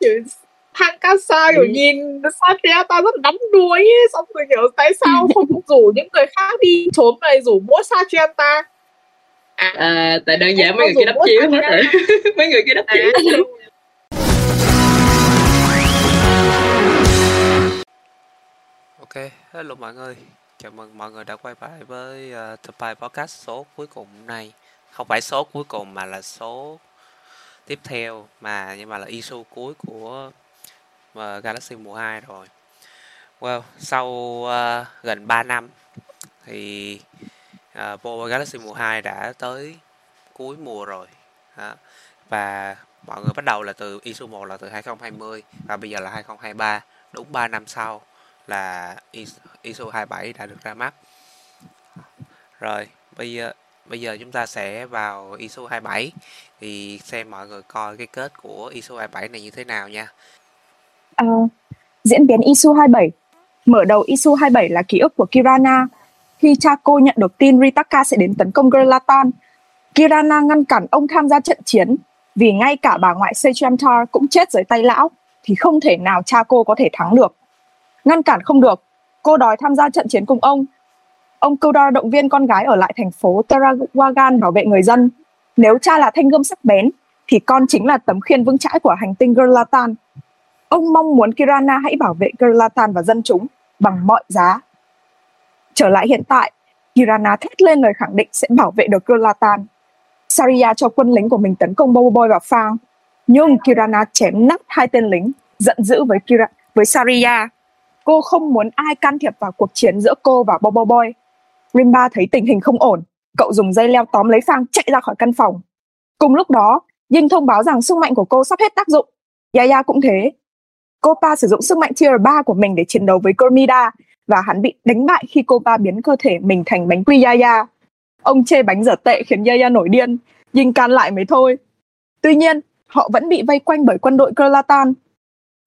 kiểu Hankasa kiểu ừ. nhìn Satriata rất đắm đuối ấy. xong rồi kiểu tại sao không rủ những người khác đi trốn này rủ mỗi Satriata à, à tại đơn giản mấy người kia đắp chiếu hết rồi. mấy người kia đắp chiếu. Ok, hello mọi người. Chào mừng mọi người đã quay lại với uh, The Pie Podcast số cuối cùng này. Không phải số cuối cùng mà là số tiếp theo mà nhưng mà là iso cuối của uh, Galaxy mùa 2 rồi. Well, sau uh, gần 3 năm thì uh, Galaxy mùa 2 đã tới cuối mùa rồi. Đó. và mọi người bắt đầu là từ iso 1 là từ 2020 và bây giờ là 2023 đúng 3 năm sau là ISO 27 đã được ra mắt. Rồi bây giờ bây giờ chúng ta sẽ vào ISO 27 thì xem mọi người coi cái kết của ISO 27 này như thế nào nha. À, diễn biến ISO 27 mở đầu ISO 27 là ký ức của Kirana. Khi cha cô nhận được tin Ritaka sẽ đến tấn công Gerlatan Kirana ngăn cản ông tham gia trận chiến. Vì ngay cả bà ngoại Sechamtar cũng chết dưới tay lão thì không thể nào cha cô có thể thắng được. Ngăn cản không được. Cô đòi tham gia trận chiến cùng ông ông Kodor động viên con gái ở lại thành phố Tarawagan bảo vệ người dân. Nếu cha là thanh gươm sắc bén, thì con chính là tấm khiên vững chãi của hành tinh Gerlatan. Ông mong muốn Kirana hãy bảo vệ Gerlatan và dân chúng bằng mọi giá. Trở lại hiện tại, Kirana thét lên lời khẳng định sẽ bảo vệ được Gerlatan. Saria cho quân lính của mình tấn công Boboiboy và Fang. Nhưng Kirana chém nát hai tên lính, giận dữ với Kira với Saria Cô không muốn ai can thiệp vào cuộc chiến giữa cô và Boboiboy. Boy. Rimba thấy tình hình không ổn, cậu dùng dây leo tóm lấy Phang chạy ra khỏi căn phòng. Cùng lúc đó, Dinh thông báo rằng sức mạnh của cô sắp hết tác dụng. Yaya cũng thế. Cô Pa sử dụng sức mạnh tier 3 của mình để chiến đấu với Gormida và hắn bị đánh bại khi cô Pa biến cơ thể mình thành bánh quy Yaya. Ông chê bánh dở tệ khiến Yaya nổi điên, Dinh can lại mới thôi. Tuy nhiên, họ vẫn bị vây quanh bởi quân đội Kerlatan.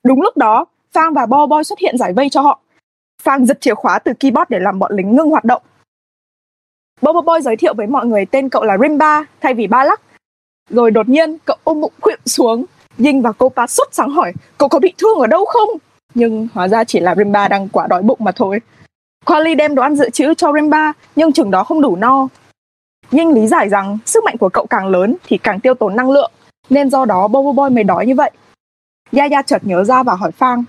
Đúng lúc đó, Phang và Bo Boy xuất hiện giải vây cho họ. Phang giật chìa khóa từ keyboard để làm bọn lính ngưng hoạt động. Bo Boy giới thiệu với mọi người tên cậu là Rimba, thay vì Ba Lắc. Rồi đột nhiên, cậu ôm bụng khuỵu xuống. Dinh và Copa sốt sáng hỏi, cậu có bị thương ở đâu không? Nhưng hóa ra chỉ là Rimba đang quả đói bụng mà thôi. Quali đem đồ ăn dự trữ cho Rimba, nhưng chừng đó không đủ no. Dinh lý giải rằng sức mạnh của cậu càng lớn thì càng tiêu tốn năng lượng, nên do đó Bobo Boy mới đói như vậy. Yaya chợt nhớ ra và hỏi Phang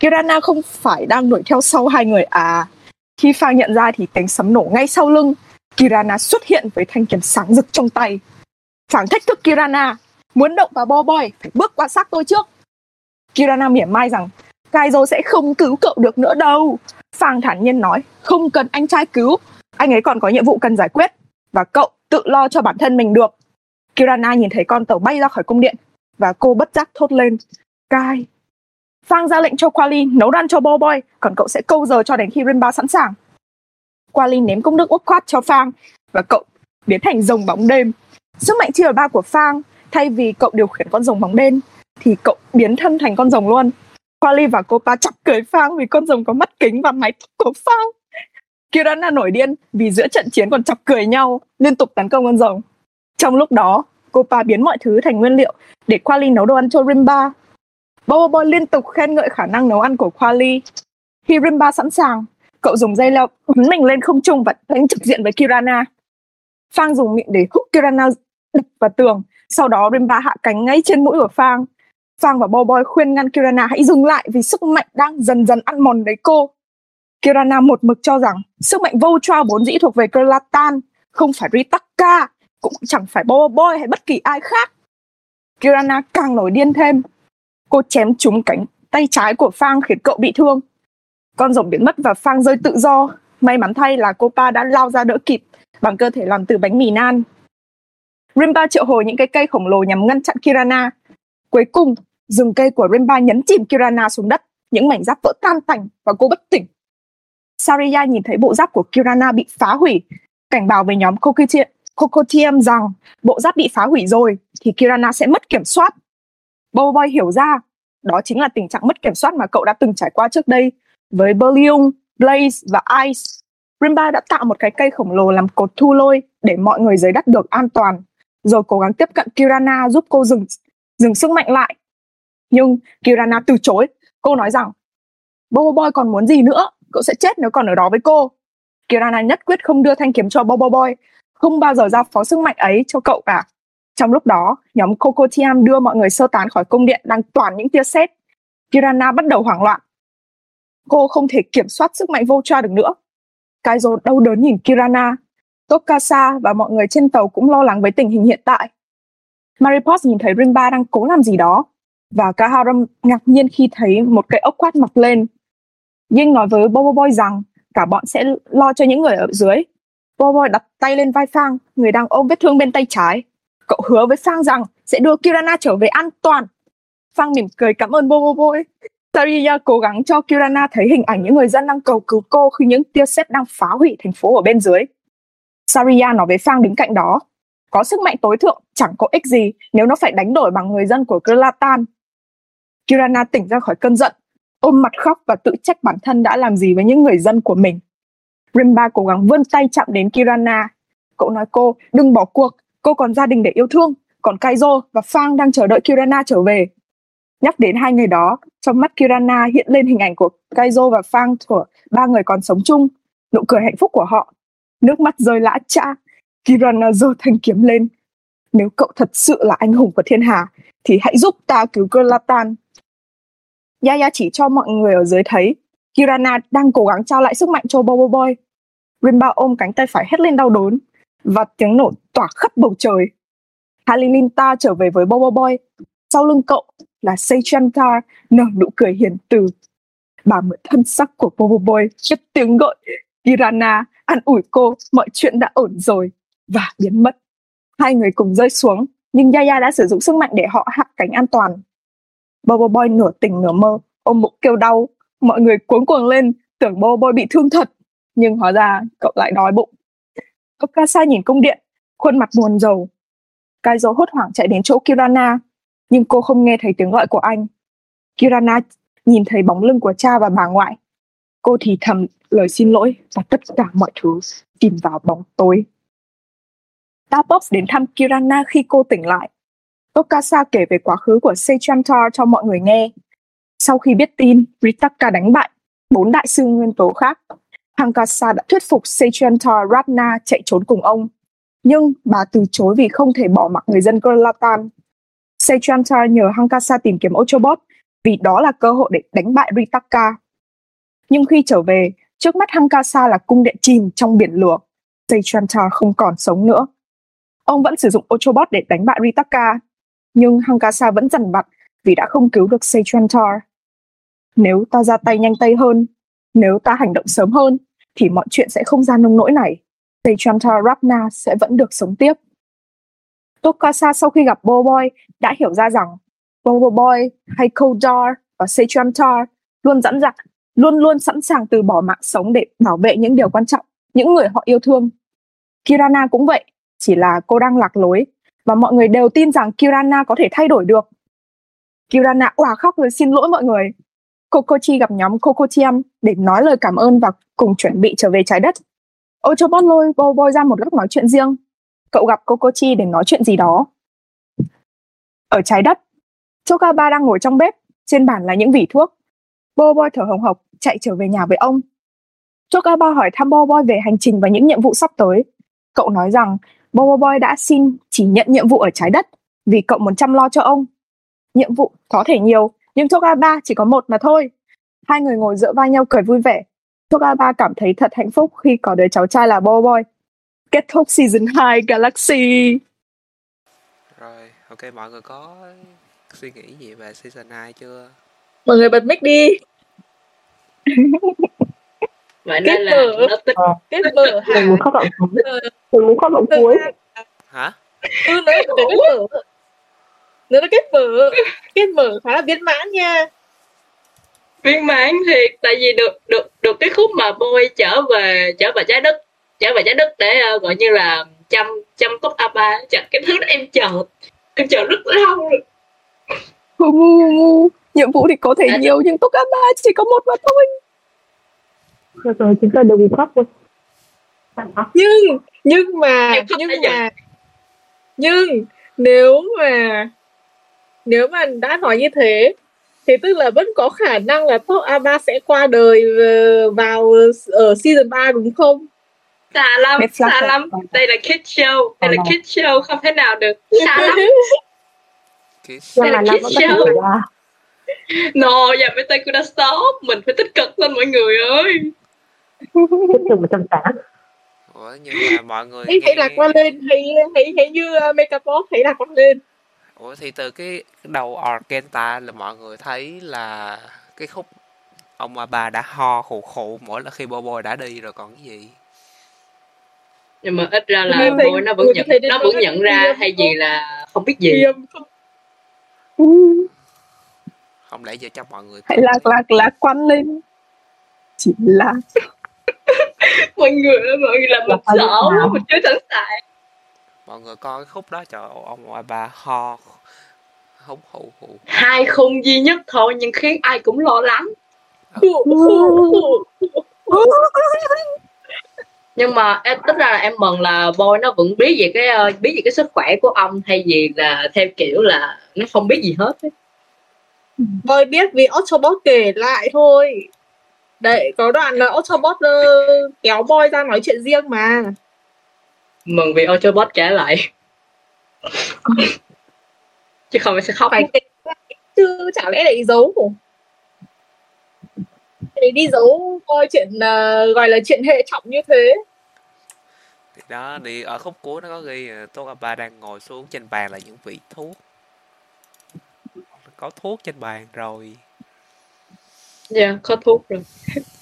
Kirana không phải đang đuổi theo sau hai người à. Khi Phang nhận ra thì cánh sấm nổ ngay sau lưng. Kirana xuất hiện với thanh kiếm sáng rực trong tay. Phang thách thức Kirana, muốn động vào bo boy phải bước qua xác tôi trước. Kirana mỉa mai rằng Kaizo sẽ không cứu cậu được nữa đâu. Phang thản nhiên nói, không cần anh trai cứu, anh ấy còn có nhiệm vụ cần giải quyết và cậu tự lo cho bản thân mình được. Kirana nhìn thấy con tàu bay ra khỏi cung điện và cô bất giác thốt lên, Kai, Phang ra lệnh cho Quali nấu ăn cho Bo Boy, còn cậu sẽ câu giờ cho đến khi Rimba sẵn sàng. Quali ném cung nước út khoát cho Phang và cậu biến thành rồng bóng đêm. Sức mạnh chưa ở ba của Phang, thay vì cậu điều khiển con rồng bóng đêm, thì cậu biến thân thành con rồng luôn. Quali và Copa chọc cười Phang vì con rồng có mắt kính và mái tóc của Phang. Kirana nổi điên vì giữa trận chiến còn chọc cười nhau, liên tục tấn công con rồng. Trong lúc đó, Copa biến mọi thứ thành nguyên liệu để Quali nấu đồ ăn cho Rimba Bobo Boy liên tục khen ngợi khả năng nấu ăn của Quali. Khi Rimba sẵn sàng, cậu dùng dây leo bắn mình lên không trung và đánh trực diện với Kirana. Phang dùng miệng để hút Kirana đập vào tường, sau đó Rimba hạ cánh ngay trên mũi của Phang. Phang và Boboy khuyên ngăn Kirana hãy dừng lại vì sức mạnh đang dần dần ăn mòn lấy cô. Kirana một mực cho rằng sức mạnh vô trao vốn dĩ thuộc về Kerlatan, không phải Ritaka, cũng chẳng phải Boboy hay bất kỳ ai khác. Kirana càng nổi điên thêm, Cô chém trúng cánh tay trái của Phang khiến cậu bị thương. Con rồng biến mất và Phang rơi tự do. May mắn thay là cô Pa đã lao ra đỡ kịp bằng cơ thể làm từ bánh mì nan. Rimba triệu hồi những cái cây khổng lồ nhằm ngăn chặn Kirana. Cuối cùng, rừng cây của Rimba nhấn chìm Kirana xuống đất, những mảnh giáp vỡ tan tành và cô bất tỉnh. Saria nhìn thấy bộ giáp của Kirana bị phá hủy, cảnh báo với nhóm Kokotiam rằng bộ giáp bị phá hủy rồi thì Kirana sẽ mất kiểm soát Bowboy hiểu ra đó chính là tình trạng mất kiểm soát mà cậu đã từng trải qua trước đây với Berlium, Blaze và Ice. Rimba đã tạo một cái cây khổng lồ làm cột thu lôi để mọi người dưới đất được an toàn, rồi cố gắng tiếp cận Kirana giúp cô dừng dừng sức mạnh lại. Nhưng Kirana từ chối. Cô nói rằng Bobo Boy còn muốn gì nữa? Cậu sẽ chết nếu còn ở đó với cô. Kirana nhất quyết không đưa thanh kiếm cho Bobo Boy, không bao giờ giao phó sức mạnh ấy cho cậu cả. Trong lúc đó, nhóm Coco Tiam đưa mọi người sơ tán khỏi cung điện đang toàn những tia sét. Kirana bắt đầu hoảng loạn. Cô không thể kiểm soát sức mạnh Voltra được nữa. Kaizo đau đớn nhìn Kirana. Tokasa và mọi người trên tàu cũng lo lắng với tình hình hiện tại. Maripos nhìn thấy Rinba đang cố làm gì đó và Kaharam ngạc nhiên khi thấy một cây ốc quát mọc lên. Ying nói với Bobo Boy rằng cả bọn sẽ lo cho những người ở dưới. Bobo Boy đặt tay lên vai Phang, người đang ôm vết thương bên tay trái. Cậu hứa với Phang rằng sẽ đưa Kirana trở về an toàn. Phang mỉm cười cảm ơn Bobo Boy. Tariya cố gắng cho Kirana thấy hình ảnh những người dân đang cầu cứu cô khi những tia sét đang phá hủy thành phố ở bên dưới. Saria nói với Phang đứng cạnh đó. Có sức mạnh tối thượng chẳng có ích gì nếu nó phải đánh đổi bằng người dân của Glatan. Kirana tỉnh ra khỏi cơn giận, ôm mặt khóc và tự trách bản thân đã làm gì với những người dân của mình. Rimba cố gắng vươn tay chạm đến Kirana. Cậu nói cô đừng bỏ cuộc, cô còn gia đình để yêu thương, còn Kaizo và Fang đang chờ đợi Kirana trở về. Nhắc đến hai người đó, trong mắt Kirana hiện lên hình ảnh của Kaizo và Fang của ba người còn sống chung, nụ cười hạnh phúc của họ. Nước mắt rơi lã chã, Kirana giơ thanh kiếm lên. Nếu cậu thật sự là anh hùng của thiên hà, thì hãy giúp ta cứu Glatan. Yaya chỉ cho mọi người ở dưới thấy Kirana đang cố gắng trao lại sức mạnh cho Bobo Boy. Rimba ôm cánh tay phải hét lên đau đớn và tiếng nổ tỏa khắp bầu trời. Halilinta trở về với Bobo Boy. Sau lưng cậu là Seichantar nở nụ cười hiền từ. Bà mượn thân sắc của Bobo Boy cất tiếng gọi Kirana an ủi cô mọi chuyện đã ổn rồi và biến mất. Hai người cùng rơi xuống nhưng Yaya đã sử dụng sức mạnh để họ hạ cánh an toàn. Bobo Boy nửa tỉnh nửa mơ, ôm bụng kêu đau. Mọi người cuống cuồng lên, tưởng Bobo Boy bị thương thật. Nhưng hóa ra cậu lại đói bụng. Okasa nhìn cung điện, khuôn mặt buồn rầu. Kaizo hốt hoảng chạy đến chỗ Kirana, nhưng cô không nghe thấy tiếng gọi của anh. Kirana nhìn thấy bóng lưng của cha và bà ngoại. Cô thì thầm lời xin lỗi và tất cả mọi thứ chìm vào bóng tối. Tapox đến thăm Kirana khi cô tỉnh lại. Tokasa kể về quá khứ của Seichamtar cho mọi người nghe. Sau khi biết tin, Ritaka đánh bại bốn đại sư nguyên tố khác, Hankasa đã thuyết phục Seichamtar Ratna chạy trốn cùng ông. Nhưng bà từ chối vì không thể bỏ mặc người dân Kerlatan. Sechantar nhờ Hankasa tìm kiếm Ochobot vì đó là cơ hội để đánh bại Ritaka. Nhưng khi trở về, trước mắt Hankasa là cung điện chìm trong biển lửa. Sechantar không còn sống nữa. Ông vẫn sử dụng Ochobot để đánh bại Ritaka, nhưng Hankasa vẫn dằn vặt vì đã không cứu được Sechantar. Nếu ta ra tay nhanh tay hơn, nếu ta hành động sớm hơn, thì mọi chuyện sẽ không ra nông nỗi này. Sechantar Rapna sẽ vẫn được sống tiếp. Tokasa sau khi gặp Boboy đã hiểu ra rằng Boboy hay Kodar và Sechantar luôn dẫn dặn, luôn luôn sẵn sàng từ bỏ mạng sống để bảo vệ những điều quan trọng, những người họ yêu thương. Kirana cũng vậy, chỉ là cô đang lạc lối và mọi người đều tin rằng Kirana có thể thay đổi được. Kirana òa khóc rồi xin lỗi mọi người. Kokochi gặp nhóm Kokochiam để nói lời cảm ơn và cùng chuẩn bị trở về trái đất. Ochobot lôi Boboy ra một góc nói chuyện riêng. Cậu gặp Kokochi để nói chuyện gì đó. Ở trái đất, Chokaba đang ngồi trong bếp, trên bàn là những vỉ thuốc. Boboy thở hồng hộc chạy trở về nhà với ông. Chokaba hỏi thăm Boboy về hành trình và những nhiệm vụ sắp tới. Cậu nói rằng Bobo Boy đã xin chỉ nhận nhiệm vụ ở trái đất vì cậu muốn chăm lo cho ông. Nhiệm vụ có thể nhiều, nhưng Chokaba chỉ có một mà thôi. Hai người ngồi dựa vai nhau cười vui vẻ. Chokaba cảm thấy thật hạnh phúc khi có đứa cháu trai là Bobo Boy. Kết thúc season 2 Galaxy. Rồi, ok mọi người có suy nghĩ gì về season 2 chưa? Mọi người bật mic đi. vậy Kết nên là mở. nó tích Ờ. Kết mở hả? mình muốn khóc đoạn cuối Ờ, mình muốn khóc đoạn cuối Hả? Ừ, nó là kết mở. Nó là kết mở. Kết mở khá là viên mãn nha. viên mãn thiệt tại vì được được được cái khúc mà boy trở về trở về trái đất trở về trái đất để ờ, gọi như là chăm chăm cốc apa Chà, cái thứ đó em chờ em chờ rất lâu rồi. Nhiệm vụ thì có thể Đã- nhiều nhưng Toga ba chỉ có một mà thôi. rồi rồi chúng ta đều bị khóc rồi nhưng nhưng mà nhưng mà nhưng nếu mà nếu mà đã nói như thế thì tức là vẫn có khả năng là top A3 sẽ qua đời ờ, vào ở season 3 đúng không? Xa lắm, rồi. lắm. Đây là kids show, đây là Ờ. kids show, không thể nào được. Xa lắm. Mà Đây là thể show. No, giờ bên tay đã stop. Mình phải tích cực lên mọi người ơi. Tiếp tục một trăm tám. Ủa nhưng mà mọi người Hãy, hãy nghe- lạc quan lên, hãy hãy hãy như uh, Megapop hãy lạc quan lên. Ủa thì từ cái đầu Argenta là mọi người thấy là cái khúc ông bà đã ho khụ khụ mỗi lần khi Bobo đã đi rồi còn cái gì Nhưng mà ít ra là boy nó vẫn nhận nó vẫn nhận ra hay gì là không biết gì. Không? Ừ. không lẽ giờ cho mọi người hãy lạc lạc lạc quan lên chỉ là Mọi người ơi, mọi người làm Là phải sợ mình chưa sẵn sàng. mọi người coi cái khúc đó trời ông bà ho hút hụ hụ Hai khung duy nhất thôi nhưng khiến ai cũng lo lắng. Nhưng mà em tức ra là em mừng là boy nó vẫn biết về cái ờ, biết về cái sức khỏe của ông thay vì là theo kiểu là nó không biết gì hết ấy. Tôi biết vì Autobot kể lại thôi. Đấy, có đoạn là Autobot ờ, kéo boy ra nói chuyện riêng mà. mừng vì Autobot trả lại chứ không sẽ khóc Phải kể chứ chả lẽ lại giấu. Để đi giấu coi chuyện ờ, gọi là chuyện hệ trọng như thế. thì đó đi ở khúc cuối nó có ghi ờ, Tốt ba đang ngồi xuống trên bàn là những vị thuốc. Có thuốc trên bàn rồi. Dạ có thuốc rồi.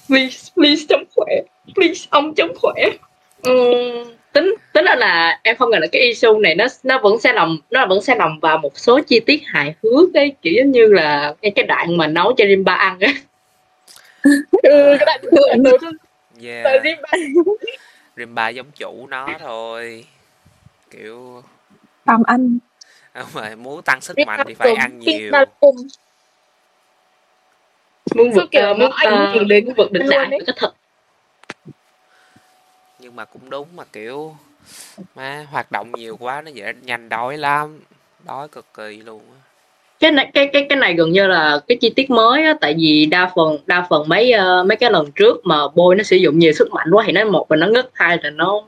Please please chống khỏe. Please ông chống khỏe. Ừm, tính tính ra là em không ngờ là cái issue này nó nó vẫn sẽ nằm nó vẫn sẽ nằm vào một số chi tiết hài hước ấy kiểu giống như là cái cái đoạn mà nấu cho Rimba ăn á Ừ, cái đoạn thừa nấu cho yeah. riêng bạn. Rimba giống chủ nó thôi. Kiểu tham ăn. Ông mà muốn tăng sức mạnh thì phải ăn nhiều. Muốn vượt kiểu nó muốn, hưởng uh, đến vượt đỉnh đại có thật. Nhưng mà cũng đúng mà kiểu má hoạt động nhiều quá nó dễ nhanh đói lắm. Đói cực kỳ luôn á cái này cái cái cái này gần như là cái chi tiết mới á tại vì đa phần đa phần mấy ờ, mấy cái lần trước mà bôi nó sử dụng nhiều sức mạnh quá thì nó một là nó ngất hai là nó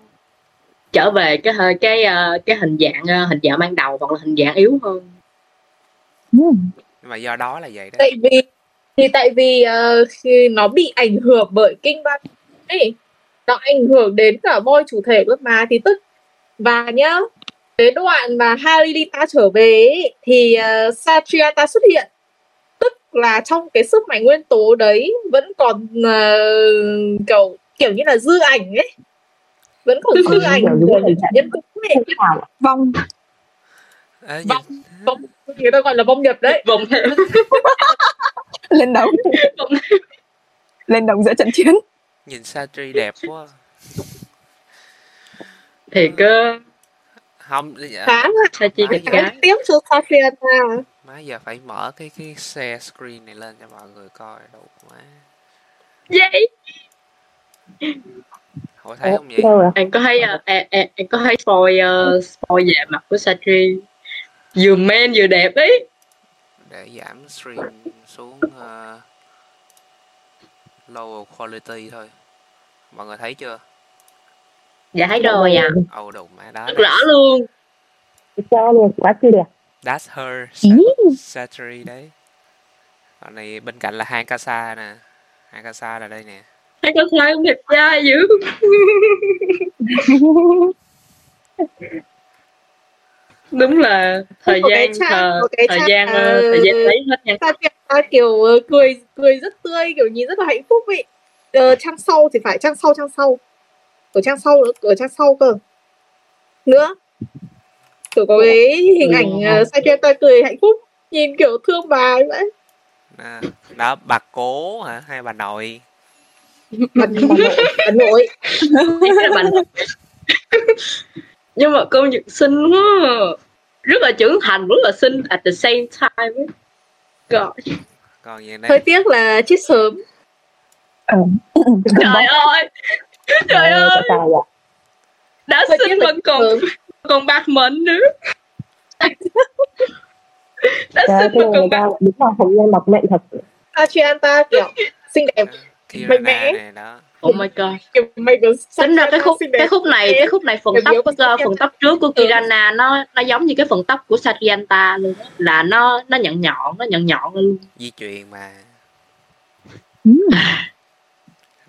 trở về cái hơi cái ờ, cái hình dạng ờ, hình dạng ban đầu hoặc là hình dạng yếu hơn ừ. nhưng mà do đó là vậy đó tại vì thì tại vì ờ, khi nó bị ảnh hưởng bởi kinh văn ấy nó ảnh hưởng đến cả voi chủ thể luôn mà thì tức và nhá cái đoạn mà Harilita trở về ấy, thì uh, Satriata xuất hiện. Tức là trong cái sức mạnh nguyên tố đấy vẫn còn ờ, kiểu kiểu như là dư ảnh ấy. Vẫn còn dư ảnh của những nhân vật ấy. Nào vong. Vong. vong. Người ta gọi là vong nhập đấy. Vòng lên đấu vòng lên đồng giữa trận chiến. Nhìn Satri đẹp quá. Thì cơ không dạ, khá là sa chi Má, gái tiếp cho Satriata má giờ phải mở cái cái share screen này lên cho mọi người coi đủ má vậy? Hỏi thấy không vậy? Đâu em có thấy ờ, em, em, em có thấy spoil ờ, spoil về mặt của Satri vừa men vừa đẹp ấy để giảm stream xuống uh, low quality thôi. Mọi người thấy chưa dạ thấy rồi à ồ đủ má đó rất rõ luôn. Cho luôn, quá chi đẹp. that's her Ý. Sa- Satri đấy. Còn này bên cạnh là Hankasa nè. Hankasa là đây nè. Thấy có sai không đẹp trai dữ. Đúng là thời gian chat- thời, cái thời gian ờ, ờ, thời gian lấy hết nha. Satriata kiểu ờ, cười cười rất tươi kiểu nhìn rất là hạnh phúc vị ờ, trang sau thì phải trang sau trang sau ở trang sau nữa ở trang sau cơ. Nữa. Kiểu có cái hình Ừ. ảnh uh, Satriata cười hạnh phúc nhìn kiểu thương bà ấy vậy. À, đó bà cố hả? Hay bà nội? Bà, bà nội. Bà nội. Nhưng mà công nhận xinh quá. Rất là trưởng thành rất là xinh at the same time ấy. God. còn gì hơi đây? Tiếc là chết sớm. Ờ. trời ơi trời ơi đã là vẫn chết còn còn bạc mệnh nữa. Trời ơi, super cái này người ta đúng là hồng nhan bọc mệnh thật. Atrianta kiểu xinh đẹp Mạnh mẽ. Oh my god. Tính ra cái khúc cái khúc này cái khúc này phần tóc uh, phần tóc trước của Ừ. Kirana nó nó giống như cái phần tóc của Satyanta luôn là nó nó nhọn nhọn nó nhọn nhọn luôn. Di truyền mà. Ừ.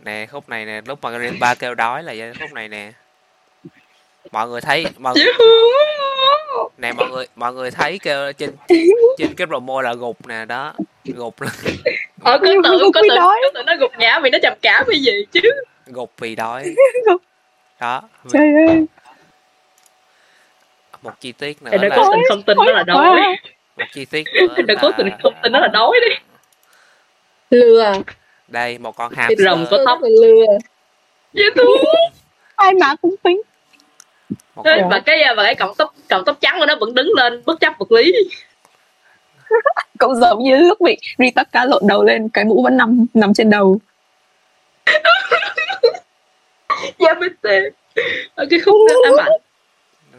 nè khúc này nè lúc mà ba kêu đói là do khúc này nè. Mọi người thấy mọi người nè mọi người mọi người thấy kêu trên trên cái promo là gục nè đó gục là ờ có tưởng có Quy tưởng đói. có tưởng nó gục ngã vì nó trầm cảm hay gì chứ. Gục vì đói. Đó. Trời ơi. Một chi tiết nữa là cố tình không tin nó là đói. Một chi tiết nữa Em đã cố tình không tin nó là đói đi. Lừa đây một con hamster. Rồng có tóc. rất là lừa dễ thương. Ai mà cũng tính một con, và cái và cái cọng tóc cọng tóc trắng của nó vẫn đứng lên bất chấp vật lý. Cũng giống như lúc bị Ritaka lộn đầu lên cái mũ vẫn nằm nằm trên đầu. Biết tệ. Ở cái khúc đó ám ảnh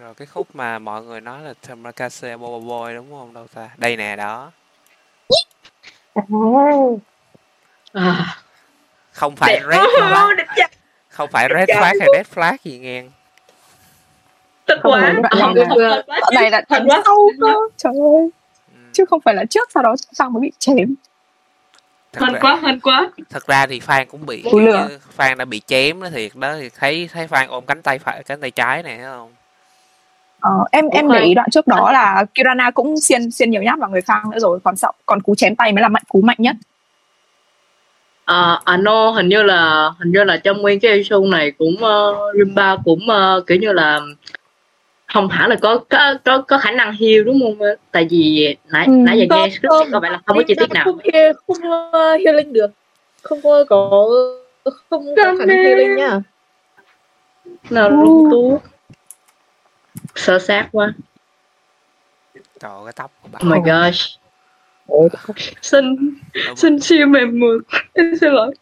rồi cái khúc mà mọi người nói là Tamakase Bobo Boy đúng không đâu ta? Đây nè đó à, không phải đẹp red flag. Không phải red flag hay red flag gì nghe. Không, quá. đoạn này Không, là- quá. sau cơ. Trời ơi. Ừ. chứ không phải là trước sau đó sau mới bị chém. Thật, hên ra, quá hên quá. Thật ra thì Phan cũng bị Phan đã bị chém đó thiệt đó. Thì thấy thấy Phan ôm cánh tay phải cánh tay trái này thấy không? Ờ, em em Ủa, để khoan. ý đoạn trước đó là Kirana cũng xiên xiên nhiều nhát vào người Khang nữa rồi. Còn sợ còn cú chém tay mới là mạnh cú mạnh nhất à, à no hình như là hình như là trong nguyên cái show này cũng uh, Rimba cũng uh, kiểu như là không hẳn là có có có, có khả năng heal đúng không? Tại vì nãy Ừ. nãy giờ nghe script có vẻ là không có chi tiết nào. không he- không uh, healing được. Không có có không có khả năng healing nhá nào lung tú sơ sát quá. Trời cái tóc của bà. Oh my gosh xin xin siêu mềm mượt. Em xin lỗi.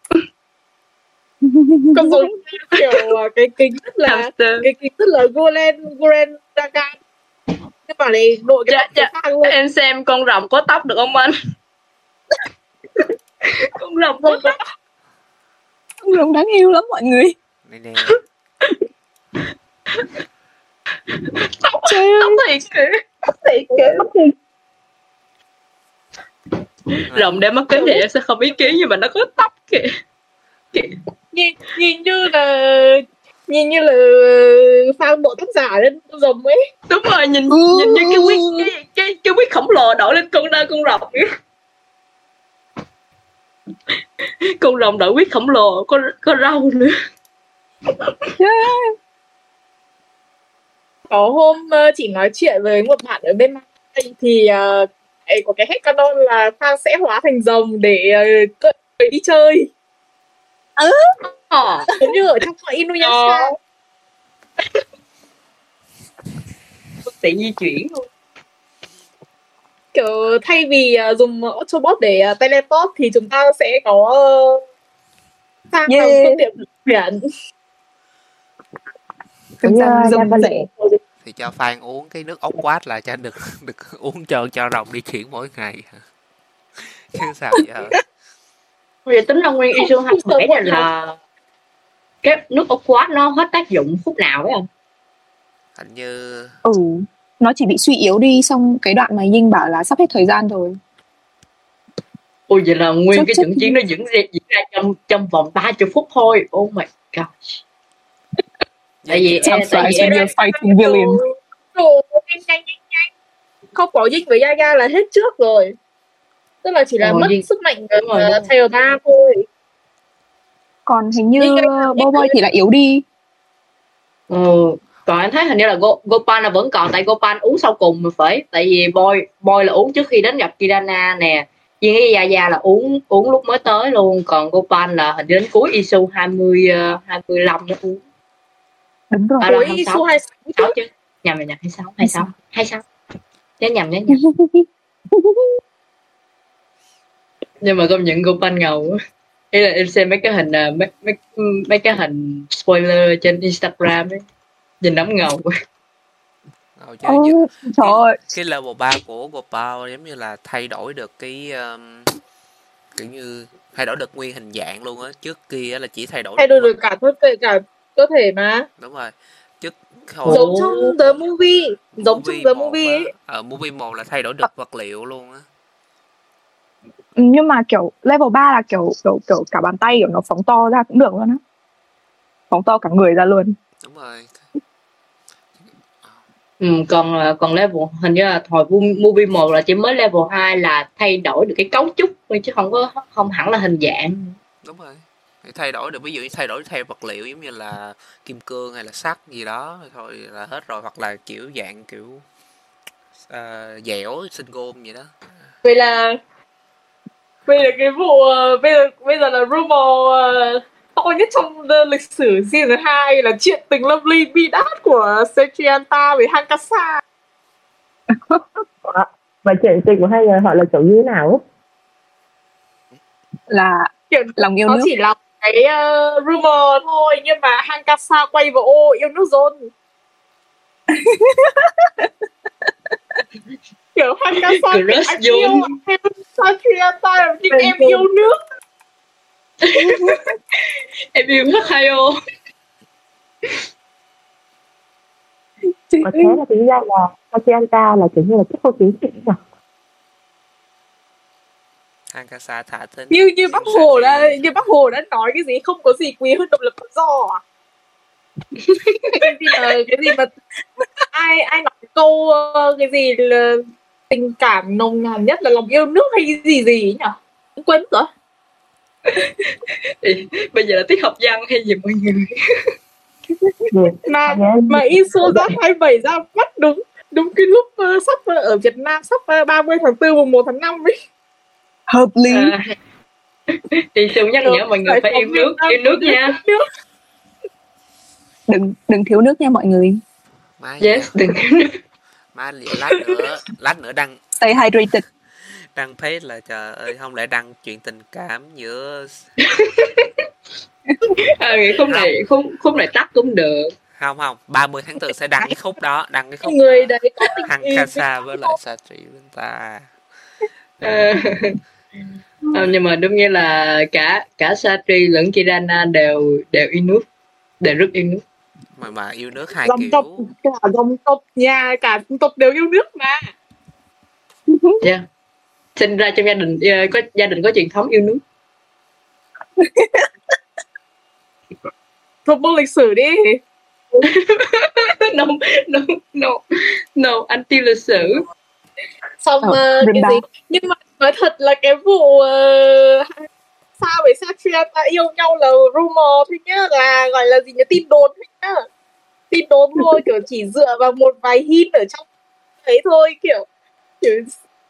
Còn rồi kiểu uh, cái kính rất là cái kính rất là Golen Golen Dagan nhưng mà lại đội cái Dạ, Khang luôn. Em xem con rồng có tóc được không anh? Con rồng có tóc. Rồng đáng yêu lắm mọi người. Này tóc tóc thiệt kìa. Tóc thiệt kìa rồng để mắt kính thì em sẽ không ý kiến nhưng mà nó có tóc kìa. Nhìn nhìn như là nhìn như là phan bộ tác giả lên rồng ấy. Đúng rồi nhìn Ừ. nhìn như cái quyết cái cái cái quyết khổng lồ đổi lên con đa con rồng kìa. con rồng đổi quyết khổng lồ có có râu nữa. Có hôm ờ, chị nói chuyện với một bạn ở bên Mai thì uh, có cái hết canon là Phan sẽ hóa thành rồng để uh, đi chơi ờ giống như ở trong Inuyasha Ờ. phương tiện di chuyển luôn kiểu thay vì uh, dùng Autobot để uh, teleport thì chúng ta sẽ có uh, sang Yeah. yeah. phương tiện biển Giống như Rồng rồng Yabale. Thì cho Phan uống cái nước ốc quát là cho được được uống cho cho rồng đi chuyển mỗi ngày chứ sao giờ giờ tính ra nguyên Isu không 27 này là cái nước ốc quát nó hết tác dụng phút nào ấy không? hình như ừ nó chỉ bị suy yếu đi xong cái đoạn mà Ying bảo là sắp hết thời gian rồi Ôi vậy là nguyên Chắc- cái trận chiến nó diễn ra, diễn ra trong trong vòng 30 phút thôi. Oh my gosh. Tại vì em, tại vì em you're fighting villain. nhanh nhanh nhanh không có Dinh với Yaya là hết trước rồi. Tức là chỉ là mất sức mạnh rồi. Tail 3 thôi. Còn hình như cái- Boboy thì lại yếu đi. Ừ. còn em thấy hình như là Go, Gopan là vẫn còn tại Gopan uống sau cùng mà phải. Tại vì Boy Boy là uống trước khi đến gặp Kirana nè. Riêng cái Yaya là uống uống lúc mới tới luôn. Còn Gopan là hình như đến cuối Isu 20 uh, 25 nó uống đúng rồi. À, là cuối 26. Isu 26 sáu trước chứ. nhầm rồi nhầm 26 26 26 nhớ nhầm nhớ nhầm. Nhưng mà công nhận Gopan ngầu quá. ý là em xem mấy cái hình à, mấy, mấy, mấy cái hình spoiler trên Instagram ấy. Nhìn nóng ngầu ngầu chứ Ồ, Như- trời ơi. cái level 3 của Gopal giống như là thay đổi được cái um, kiểu như thay đổi được nguyên hình dạng luôn á. Trước kia là chỉ thay đổi thay đổi được cả cơ thể cả cơ thể mà. Đúng rồi. Trước hồi giống trong the movie giống trong the một movie ấy. ở movie 1 là thay đổi được vật liệu luôn á. Nhưng mà kiểu level 3 là kiểu kiểu kiểu cả bàn tay kiểu nó phóng to ra cũng được luôn á. Phóng to cả người ra luôn. Đúng rồi. Ừ, còn ờ, còn level hình như là hồi movie 1 là chỉ mới level 2 là thay đổi được cái cấu trúc thôi chứ không có không hẳn là hình dạng. Đúng rồi thay đổi được ví dụ như thay đổi theo vật liệu giống như là kim cương hay là sắt gì đó thôi là hết rồi. Hoặc là kiểu dạng kiểu uh, dẻo sinh gôm vậy đó. Vậy là bây giờ cái vụ ờ, bây giờ bây giờ là rumor ờ, to nhất trong lịch sử season 2 là chuyện tình lâm ly bi đát của Sechianta với Hankasa. Và chuyện tình của hai người họ là kiểu như thế nào? Là kiểu lòng yêu nó nước. chỉ là cái ờ, rumor thôi nhưng mà Hankasa quay vào ô yêu nước zone kiểu Hankasa anh yêu em Sechianta nhưng Em em yêu nước. Em yêu hết Hayo Mà thế là tính ra là Hachianta là kiểu như là chức không chính trị nhỉ? Hankasa thả tên như như bác hồ đã như bác hồ đã nói cái gì? Không có gì quý hơn độc lập tự do à? Cái gì là cái gì mà ai ai nói câu ờ, cái gì là tình cảm nồng nàn nhất là lòng yêu nước hay cái gì gì ấy nhỉ quên rồi. Thì bây giờ là tiết học văn hay gì mọi người? Mà Nhớ mà ISO ra 27 ra mắt đúng đúng cái lúc ờ, sắp ờ, ở Việt Nam sắp ờ, 30 tháng 4 mùng 1 tháng 5 ấy hợp lý. À, thì Sương nhắc nhở mọi người phải yêu nước yêu nước nha. đừng đừng thiếu nước nha mọi người. Má yes đừng yêu nước. Má lát nữa lát nữa đăng. Stay hydrated. Đăng page là trời ơi không lẽ đăng chuyện tình cảm giữa à, khúc này khúc khúc này tắt cũng được. Không không 30 tháng 4 sẽ đăng cái khúc đó đăng cái khúc người đấy có tình yêu Hankasa với lại Satri bên ta. Ờ, ờ, nhưng mà đúng như là cả cả Satri lẫn Kirana đều đều yêu nước đều rất yêu nước. Mà mà yêu nước hai dòng kiểu. tộc cả dòng tộc nhà cả dòng tộc đều yêu nước mà. Yeah. sinh ra trong gia đình ờ, có gia đình có truyền thống yêu nước. Thuộc môn lịch sử đi. No no no no anti lịch sử xong Ờ, ờ, cái gì? Nhưng mà nói thật là cái vụ uh, sao với Satriana yêu nhau là rumor thôi nhá là gọi là gì nhá tin đồn thôi nhá. Tin đồn thôi kiểu chỉ dựa vào một vài hint ở trong ấy thôi kiểu kiểu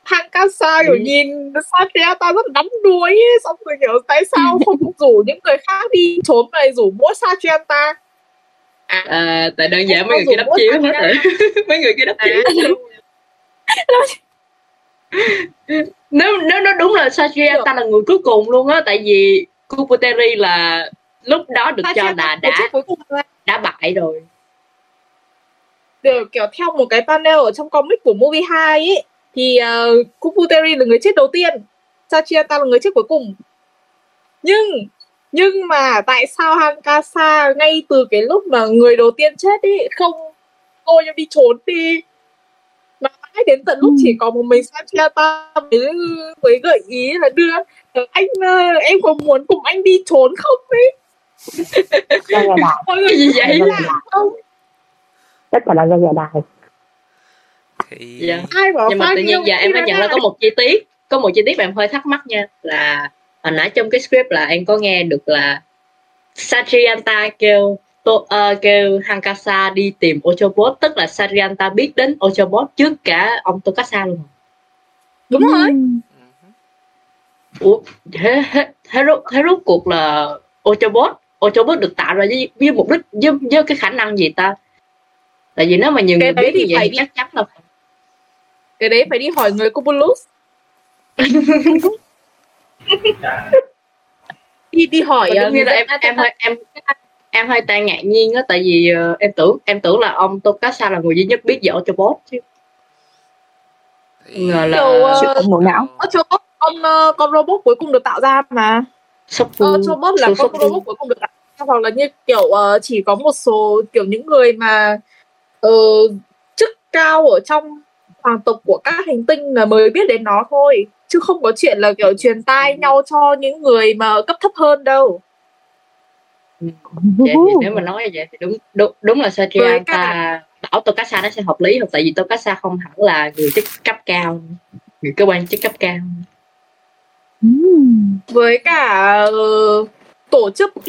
Hankasa kiểu Ừ. nhìn Satriana rất đắm đuối ấy. xong rồi kiểu tại sao không rủ những người khác đi trốn lại rủ mỗi Satriana à, tại đơn giản mấy người kia đắp chiếu bút hết rồi. Mấy người kia đắp chiếu nếu nếu nó đúng là Satriata là người cuối cùng luôn á tại vì Kuputeri là lúc đó được cho là đã đã bại rồi. Kiểu, kiểu theo một cái panel ở trong comic của movie 2 ấy thì uh, Kuputeri là người chết đầu tiên Sachiata là người chết cuối cùng. Nhưng nhưng mà tại sao Hankasa ngay từ cái lúc mà người đầu tiên chết ấy không cô cho đi trốn đi mãi đến tận lúc Ừ. chỉ có một mình Sachiata mới, mới gợi ý là đưa ờ, anh ờ, em có muốn cùng anh đi trốn không ấy? Mọi người gì vậy lạ không? Tất cả là do nhà đài. Thì Dạ. ai bảo nhưng mà tự nhiên giờ em phải nhận ra có một chi tiết có một chi tiết mà em hơi thắc mắc nha là hồi nãy trong cái script là em có nghe được là Satrianta kêu tô, ờ, kêu Hankasa đi tìm Ochobot tức là Satrianta biết đến Ochobot trước cả ông Tokasa luôn đúng rồi. Ừ. Ủa, thế, thế, thế, rốt, thế rốt cuộc là Ochobot Ochobot được tạo ra với, với mục đích với, với cái khả năng gì ta? Tại vì nếu mà nhiều Cái người đấy biết như thì vậy phải thì đi- chắc chắn là cái đấy phải đi hỏi người Cobulus đi đi hỏi uh, đúng như là em em em em hơi tan ngạc nhiên á tại vì ờ, em tưởng em tưởng là ông Tokasa là người duy nhất biết dở cho boss chứ. Thì Ngờ là- Chịu ông màu não. Ờ, Chobot con ờ, con robot cuối cùng được tạo ra mà. Sốc ờ, Chobot là con robot cuối cùng được tạo ra hoặc là như kiểu ờ, chỉ có một số kiểu những người mà ờ, chức cao ở trong hoàng tộc của các hành tinh là mới biết đến nó thôi. Chứ không có chuyện là kiểu truyền tai nhau cho những người mà cấp thấp hơn đâu vậy thì nếu mà nói vậy thì đúng đúng, đúng là Satrian ta bảo Tokasa nó sẽ hợp lý hơn tại vì Tokasa không hẳn là người chức cấp cao người cơ quan chức cấp cao. Với cả ờ, tổ chức P,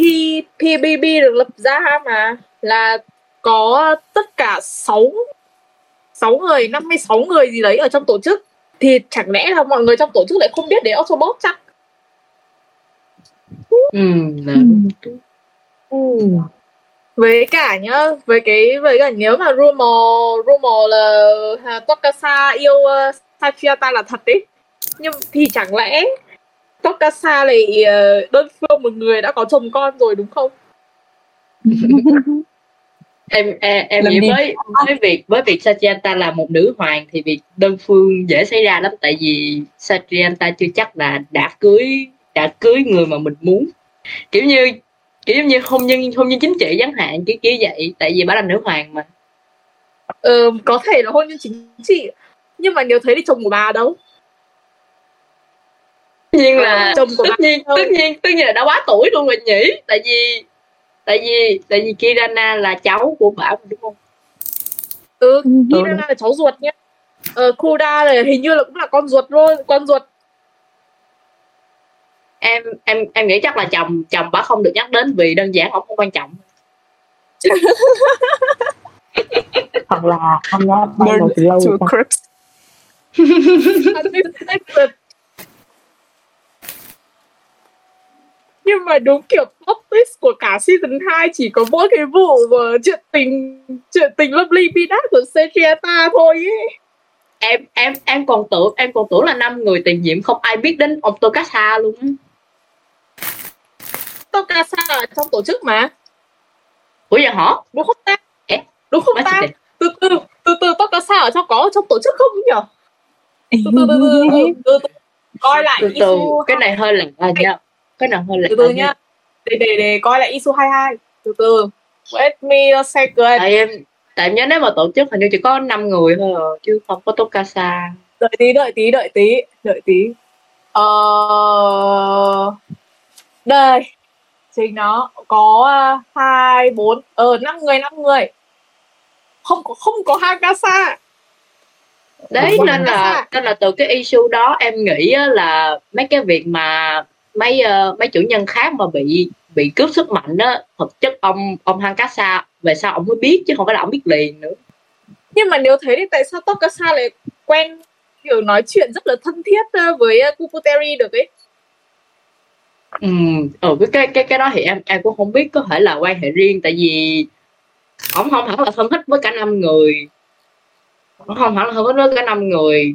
PBB được lập ra mà là có tất cả 6 6 người, 56 người gì đấy ở trong tổ chức thì chẳng lẽ là mọi người trong tổ chức lại không biết đến Autobot chắc? ừ, là Ừm. Ừm. Với cả nhá, với cái với cả nếu mà rumor rumor là à, Tokasa yêu uh, Sachiata là thật ấy. Nhưng thì chẳng lẽ Tokasa lại ờ, đơn phương một người đã có chồng con rồi đúng không? em em, em nghĩ với với việc với việc Satrianta là một nữ hoàng thì việc đơn phương dễ xảy ra lắm tại vì Satrianta chưa chắc là đã cưới đã cưới người mà mình muốn kiểu như kiểu như hôn nhân hôn nhân chính trị chẳng hạn kiểu kiểu vậy. Tại vì bà là nữ hoàng mà. Ờ, có thể là hôn nhân chính trị. Nhưng mà nếu thấy thì chồng của bà đâu? Tất nhiên là chồng của bà tất nhiên đâu. tất nhiên tất nhiên là đã quá tuổi luôn rồi nhỉ? Tại vì tại vì tại vì Kirana là cháu của bà đúng không? Ừ Ừ. Kirana là cháu ruột nhé ờ, Kuda là hình như là cũng là con ruột luôn con ruột em em em nghĩ chắc là chồng chồng bà không được nhắc đến vì đơn giản ông không quan trọng. Hoặc là anh đã ban đầu từ lâu nhưng mà đúng kiểu plot twist của cả season 2 chỉ có mỗi cái vụ mà chuyện tình chuyện tình Lovely Peanut của Sechieta thôi ấy. em em em còn tưởng em còn tưởng là năm người tiền nhiệm không ai biết đến ông Tokasa luôn á Tokasa ở trong tổ chức mà. Ủa vậy hả? Đúng không ta? Ê, đúng không ta? từ từ từ từ Tokasa ở trong có ở trong tổ chức không nhỉ? Từ từ từ từ từ, từ, từ. coi lại từ từ cái này hơi lạ nha cái này hơi lạ từ từ nhá để để để coi lại Isu 22 từ từ. Wait me a second. Tại em tại em nhớ nếu mà tổ chức hình như chỉ có 5 người thôi à, chứ không có Tokasa đợi tí đợi tí đợi tí đợi tí. Ờ đây chính nó có à, hai bốn ờ năm người năm người. Không có không có Hakasa đấy Không có nên là nên là từ cái issue đó em nghĩ là mấy cái việc mà mấy ờ, mấy chủ nhân khác mà bị bị cướp sức mạnh á thực chất ông ông Hankasa về sau ông mới biết chứ không phải là ông biết liền nữa. Nhưng mà nếu thế thì tại sao Tokasa lại quen kiểu nói chuyện rất là thân thiết ờ, với ờ, Kuputeri được ấy ừ ừ cái cái cái cái đó thì em em cũng không biết có thể là quan hệ riêng tại vì ông không hẳn là thân thích với cả năm người. Ông không hẳn là thân thích với cả năm người.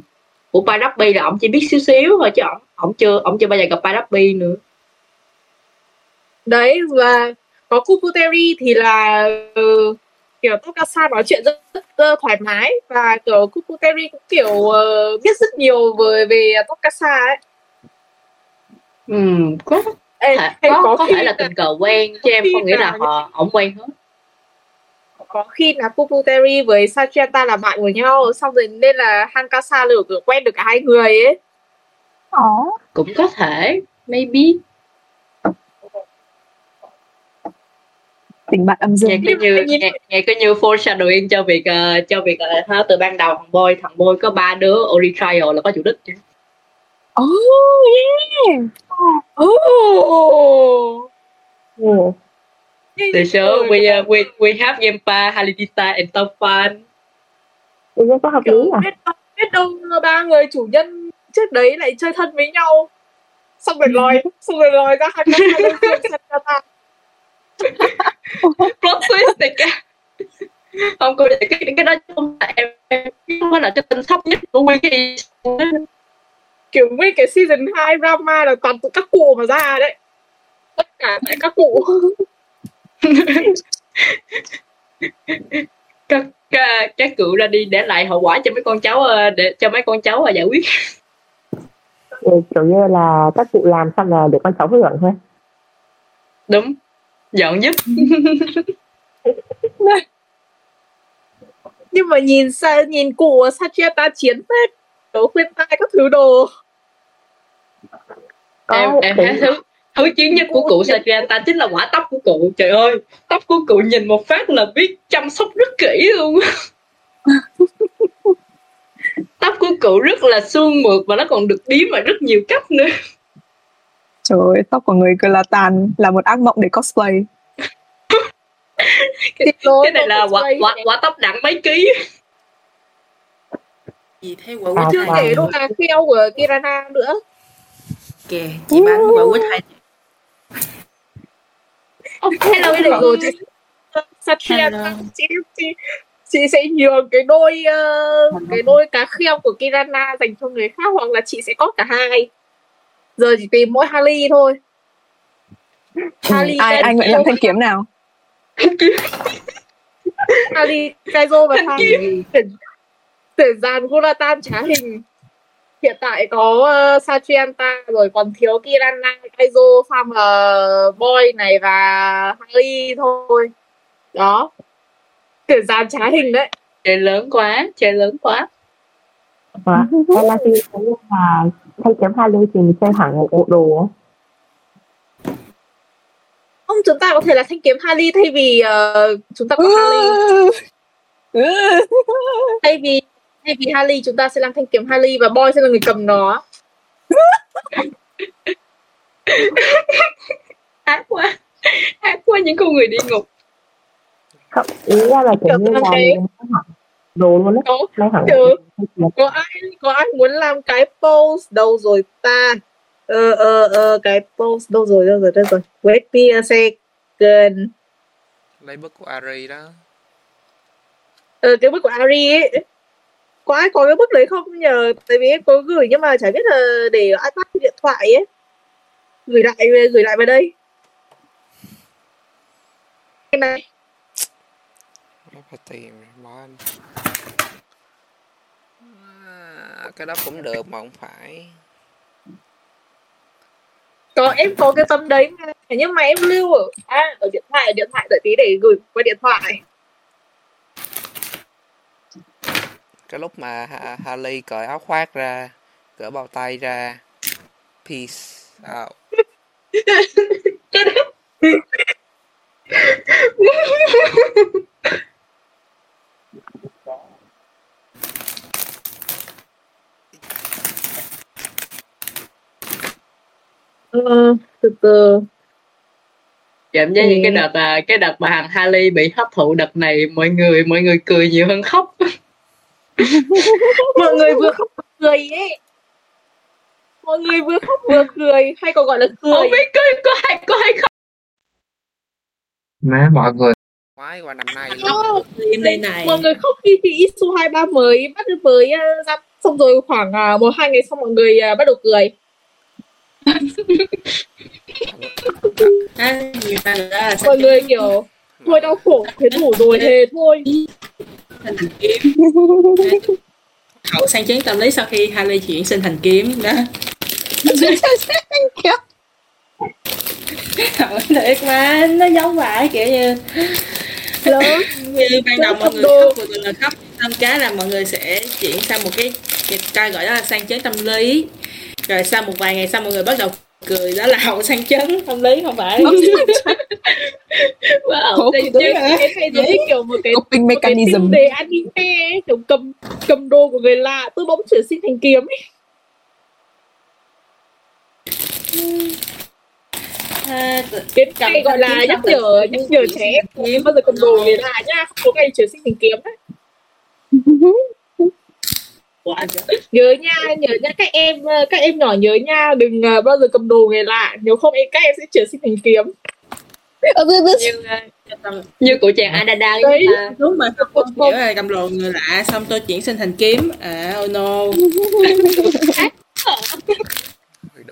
Của Padapi là ông chỉ biết xíu xíu thôi chứ ông ông chưa ông chưa bao giờ gặp Padapi nữa. Đấy và có Kuputeri thì là uh, kiểu Tokasa nói chuyện rất, rất uh, thoải mái. Và kiểu Kuputeri cũng kiểu uh, biết rất nhiều về về Tokasa ấy ừ có. Ê, thể có, có khi thể là tình cờ quen chứ em khi không nghĩ là nào họ ông quen hết. Có khi là Kuputeri với Sachieta là bạn của nhau xong rồi nên là Hankasa lửa cửa quen được cả hai người ấy. Ồ, cũng có thể maybe. Tình bạn âm nghe dương. cứ Nhưng như mà nhìn- nghe, nghe cứ như foreshadowing cho việc ờ, cho việc uh, ha, từ ban đầu thằng boy thằng boy có ba đứa only trial là có chủ đích chứ Oh, yeah. oh. Ừ. từ sớm we uh, we we have Gempa Halidita and Tophan Thì nó có hợp lý à biết đâu, biết đâu ba người chủ nhân trước đấy lại chơi thân với nhau xong rồi lòi xong rồi lòi ra đơn phương Sachieta plot twist này cả không cô cái cái cái đó không phải em em không phải là cái tin sốc nhất của nguyên cái kiểu nguyên cái season 2 drama là toàn tụi các cụ mà ra đấy. Tất cả tại các cụ. Các các, các cụ ra đi để lại hậu quả cho mấy con cháu ờ, để cho mấy con cháu giải quyết. Thì kiểu như là các cụ làm xong là để con cháu hưởng thôi. Đúng dọn giúp nhưng mà nhìn sa nhìn cụ Sachieta chiến phết đồ khuyên tai các thứ đồ em em cái- thấy thứ thứ chiến nhất của cụ Sachieta chính là quả tóc của cụ trời ơi. Tóc của cụ nhìn một phát là biết chăm sóc rất kỹ luôn. Tóc của cụ rất là suôn mượt và nó còn được đím ở rất nhiều cách nữa. Trời ơi, tóc của người Glatan là một ác mộng để cosplay. Nối cái này là quả quả quả tóc nặng mấy ký? Gì thế quả À, hai kể luôn là kheo của Kirana nữa kìa chị bán quả quýt hai hello đây rồi chị chị, chị chị sẽ nhường cái đôi ờ, cái đôi cá kheo của Kirana dành cho người khác hoặc là chị sẽ có cả hai. Giờ chỉ tìm mỗi Harley thôi. Harley ai ai nguyện làm thanh kiếm nào? Ali Kaizo và Thang tuyển dàn Guratan trá hình hiện tại có uh, Satrianta rồi còn thiếu Kirana, Kaizo, Farmer Boy này và Harley thôi. Đó. Tuyển dàn trá hình đấy. Chơi lớn quá chơi lớn quá. Và là khi là thanh kiếm hai thì mình xem hẳn một bộ đồ không chúng ta có thể là thanh kiếm Harley thay vì ờ, chúng ta có Harley thay vì thay vì Harley chúng ta sẽ làm thanh kiếm Harley và Boy sẽ là người cầm nó. Ác quá. Ác quá những con người đi ngục. Không ý ra là kiểu như là Cái- đồ luôn á. Có lấy hẳn Ừ. có ai có ai muốn làm cái pose? Đâu rồi ta? Ờ ờ ờ cái pose đâu rồi đâu rồi đâu rồi? Wait me a second lấy bức của Ari đó. Ờ cái bức của Ari ấy có ai có cái bức đấy không? Nhờ tại vì em có gửi nhưng mà chả biết là để iPad điện thoại ấy. Gửi lại gửi lại vào đây. Cái này. Phải tìm món à, cái đó cũng được mà không phải. Có em có cái tấm đấy mà nhưng mà em lưu ở à, ở điện thoại ở điện thoại đợi tí để gửi qua điện thoại cái lúc mà Ha- Harley cởi áo khoác ra cởi bao tay ra. Peace out. Ờ, từ từ. Cảm giác như Ừ. cái đợt à, cái đợt mà hàng Harley bị hấp thụ đợt này mọi người mọi người cười nhiều hơn khóc mọi người vừa khóc vừa cười ấy. Mọi người vừa khóc vừa cười hay còn gọi là cười. Không biết có có ai có ai khóc má mọi người. Khoái qua năm nay Không, đây này. Mọi người khóc khi khi Isu 23 mới bắt mới uh, ra xong rồi khoảng uh, một hai ngày sau mọi người uh, bắt đầu cười. À, mọi người kiểu thôi đau khổ thế đủ rồi thề thôi sinh thành kiếm hậu sang chấn tâm lý sau khi Harley chuyển sinh thành kiếm đó. Hậu thiệt mà nó giống vậy kiểu như lớn. Như ban đầu mọi người khóc vừa là khóc. Xong cái là mọi người sẽ chuyển sang một cái người ta gọi đó là sang chấn tâm lý. Rồi sau một vài ngày sau mọi người bắt đầu cười đó là hậu sang chấn tâm lý không phải wow, đây chứ. cái như kiểu một cái Coping mechanism. đề anime kiểu cầm cầm đồ của người lạ tôi bỗng chuyển sinh thành kiếm ấy. à, cái này gọi là nhắc nhở nhắc nhở trẻ em kiếm bao giờ cầm đồ người lạ nha không có ngày chuyển sinh thành kiếm đấy Quả nhớ nha nhớ nha các em ờ, các em nhỏ nhớ nha đừng ờ, bao giờ cầm đồ người lạ nếu không em các em sẽ chuyển sinh thành kiếm. Như à, như của chàng Adada Đấy. ấy mà đúng mà không hiểu là cầm đồ người lạ xong tôi chuyển sinh thành kiếm. À oh no.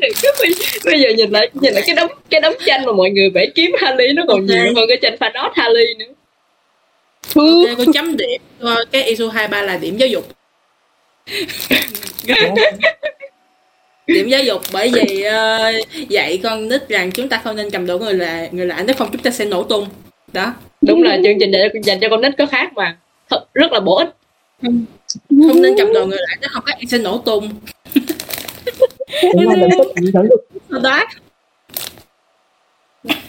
Cái bây, bây giờ nhìn lại nhìn lại cái đống cái đống tranh mà mọi người vẽ kiếm Harley nó còn nhiều hơn cái tranh Thanos Harley nữa. Ok, con chấm điểm cho cái ISO 23 là điểm giáo dục. Điểm giáo dục bởi vì ờ, dạy con nít rằng chúng ta không nên cầm đồ người lạ người lạ nếu không chúng ta sẽ nổ tung. Đó. Đúng là chương trình dành, dành cho con nít có khác mà. Thật, rất là bổ ích. Không nên cầm đồ người lạ nếu không các em sẽ nổ tung. Đó?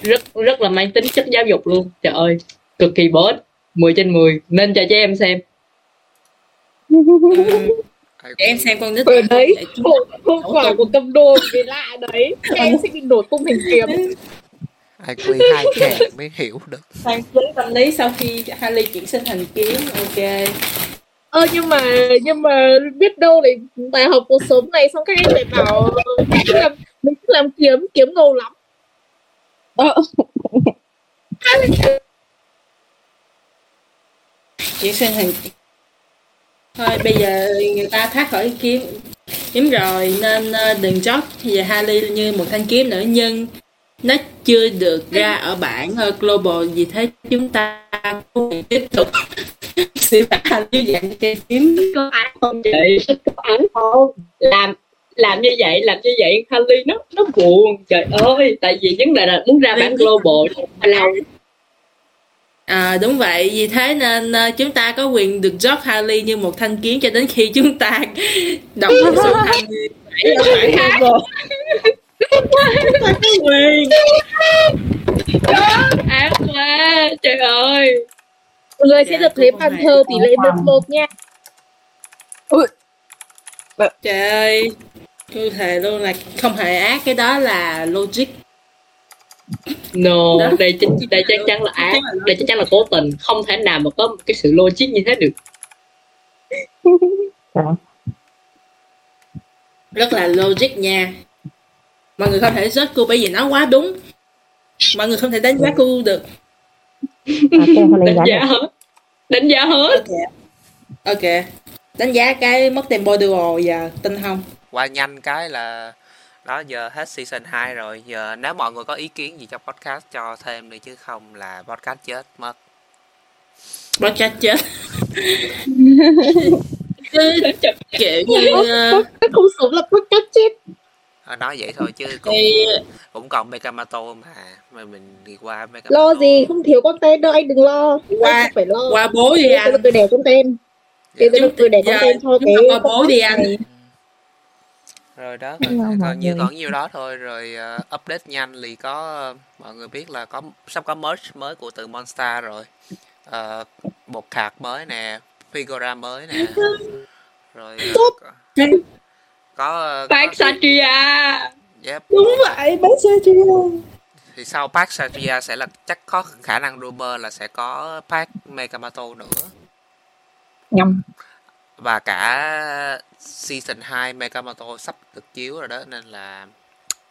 Rất rất là mang tính chất giáo dục luôn. Trời ơi cực kỳ bổ ích. 10 trên 10 nên cho trẻ em xem để em xem con nít ở đấy hậu hậu quả của cầm đồ cái lạ đấy. Các em sẽ bị nổ tung thành kiếm. IQ hai ngàn mới hiểu được. Sang chấn tâm lý sau khi Harley chuyển sinh thành kiếm ok. Ơ nhưng mà nhưng mà biết đâu lại bài học cuộc sống này xong các em lại bảo mình thích làm mình làm kiếm kiếm ngầu lắm. Ờ, chuyển sinh thành thôi bây giờ người ta thoát khỏi kiếm kiếm rồi nên ờ, đừng chót. Về Harley như một thanh kiếm nữa nhưng nó chưa được ra ở bản ờ, global. Vì thế chúng ta cũng tiếp tục xử phạt Harley dưới dạng cây kiếm có án không chị có án không? Làm làm như vậy làm như vậy Harley nó nó buồn. Trời ơi tại vì vấn đề là muốn ra bản global lâu À đúng vậy, vì thế nên ờ, chúng ta có quyền được job Harley như một thanh kiếm cho đến khi chúng ta đọc được số 27 ở bản global. chúng ta có quyền. ác quá trời ơi. Mọi người sẽ Dạ, được thấy bàn thơ tỷ lệ một một nha. Trời ơi, tôi thề luôn là không hề ác, cái đó là logic. No Đó. đây chắc đây chắc chắn là ác đây chắc chắn là cố tình không thể nào mà có một cái sự logic như thế được Rất là logic nha. Mọi người không thể rớt cô bởi vì nó quá đúng. Mọi người không thể đánh giá cô được. à, đánh giá hết đánh giá hết Ok. Ok. Đánh giá cái mất tempo duo giờ tin không? qua nhanh cái là đó giờ hết season 2 rồi. Giờ nếu mọi người có ý kiến gì cho podcast cho thêm đi chứ không là podcast chết mất. Podcast chết. Kiểu như ờ, không sống là podcast chết. Ờ, nói vậy thôi chứ cũng thì cũng còn Megamato mà mà mình đi qua Megamato. Lo gì? Không thiếu content đâu anh đừng lo. Qua- phải lo. qua bố đi anh. tôi để content tôi để Giờ content cho chúng cái qua bố đi anh rồi đó Hello, còn, như còn nhiêu đó thôi. Rồi ờ, update nhanh thì có ờ, mọi người biết là có sắp có merch mới của từ Monster rồi. Ờ, bột khạc mới nè figura mới nè. Rồi ờ, có có, Park Satria. Yep. đúng vậy bác sẽ chưa thì sau Park Satria sẽ là chắc có khả năng rumor là sẽ có Park Megamato nữa. Nhầm và cả season 2 Megamato sắp được chiếu rồi đó nên là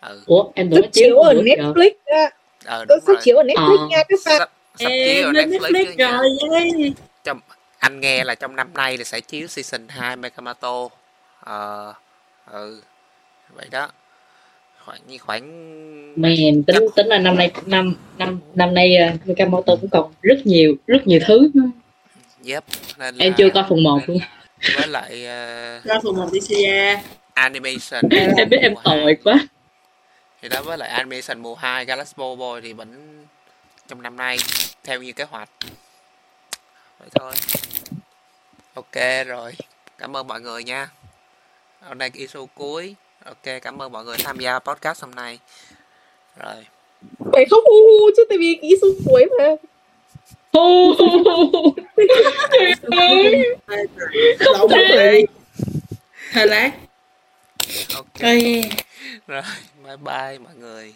ừ. Ủa em tưởng chiếu ở. Netflix á. ờ đúng sắp rồi. chiếu ở Netflix Ờ. nha các bạn. Sắp, sắp chiếu ở Netflix, Netflix rồi trong anh nghe là trong năm nay là sẽ chiếu season 2 Megamato ờ ừ. Vậy đó. Khoảng như khoảng Man, tính tính là năm nay năm năm năm nay uh, Mikamoto cũng còn rất nhiều rất nhiều thứ. Yep nên là em chưa coi phần 1 luôn với lại ờ, ra phần một đi xe animation em biết em tội quá. Thì đó với lại animation mùa 2 Galaxy Boy thì vẫn trong năm nay theo như kế hoạch. Vậy thôi. Ok rồi. Cảm ơn mọi người nha. Hôm nay isu cuối. Ok cảm ơn mọi người tham gia podcast hôm nay. Rồi. Phải khóc hu hu chứ tại vì sư cuối mà không. Không thể. lộn lát ok rồi bye bye mọi người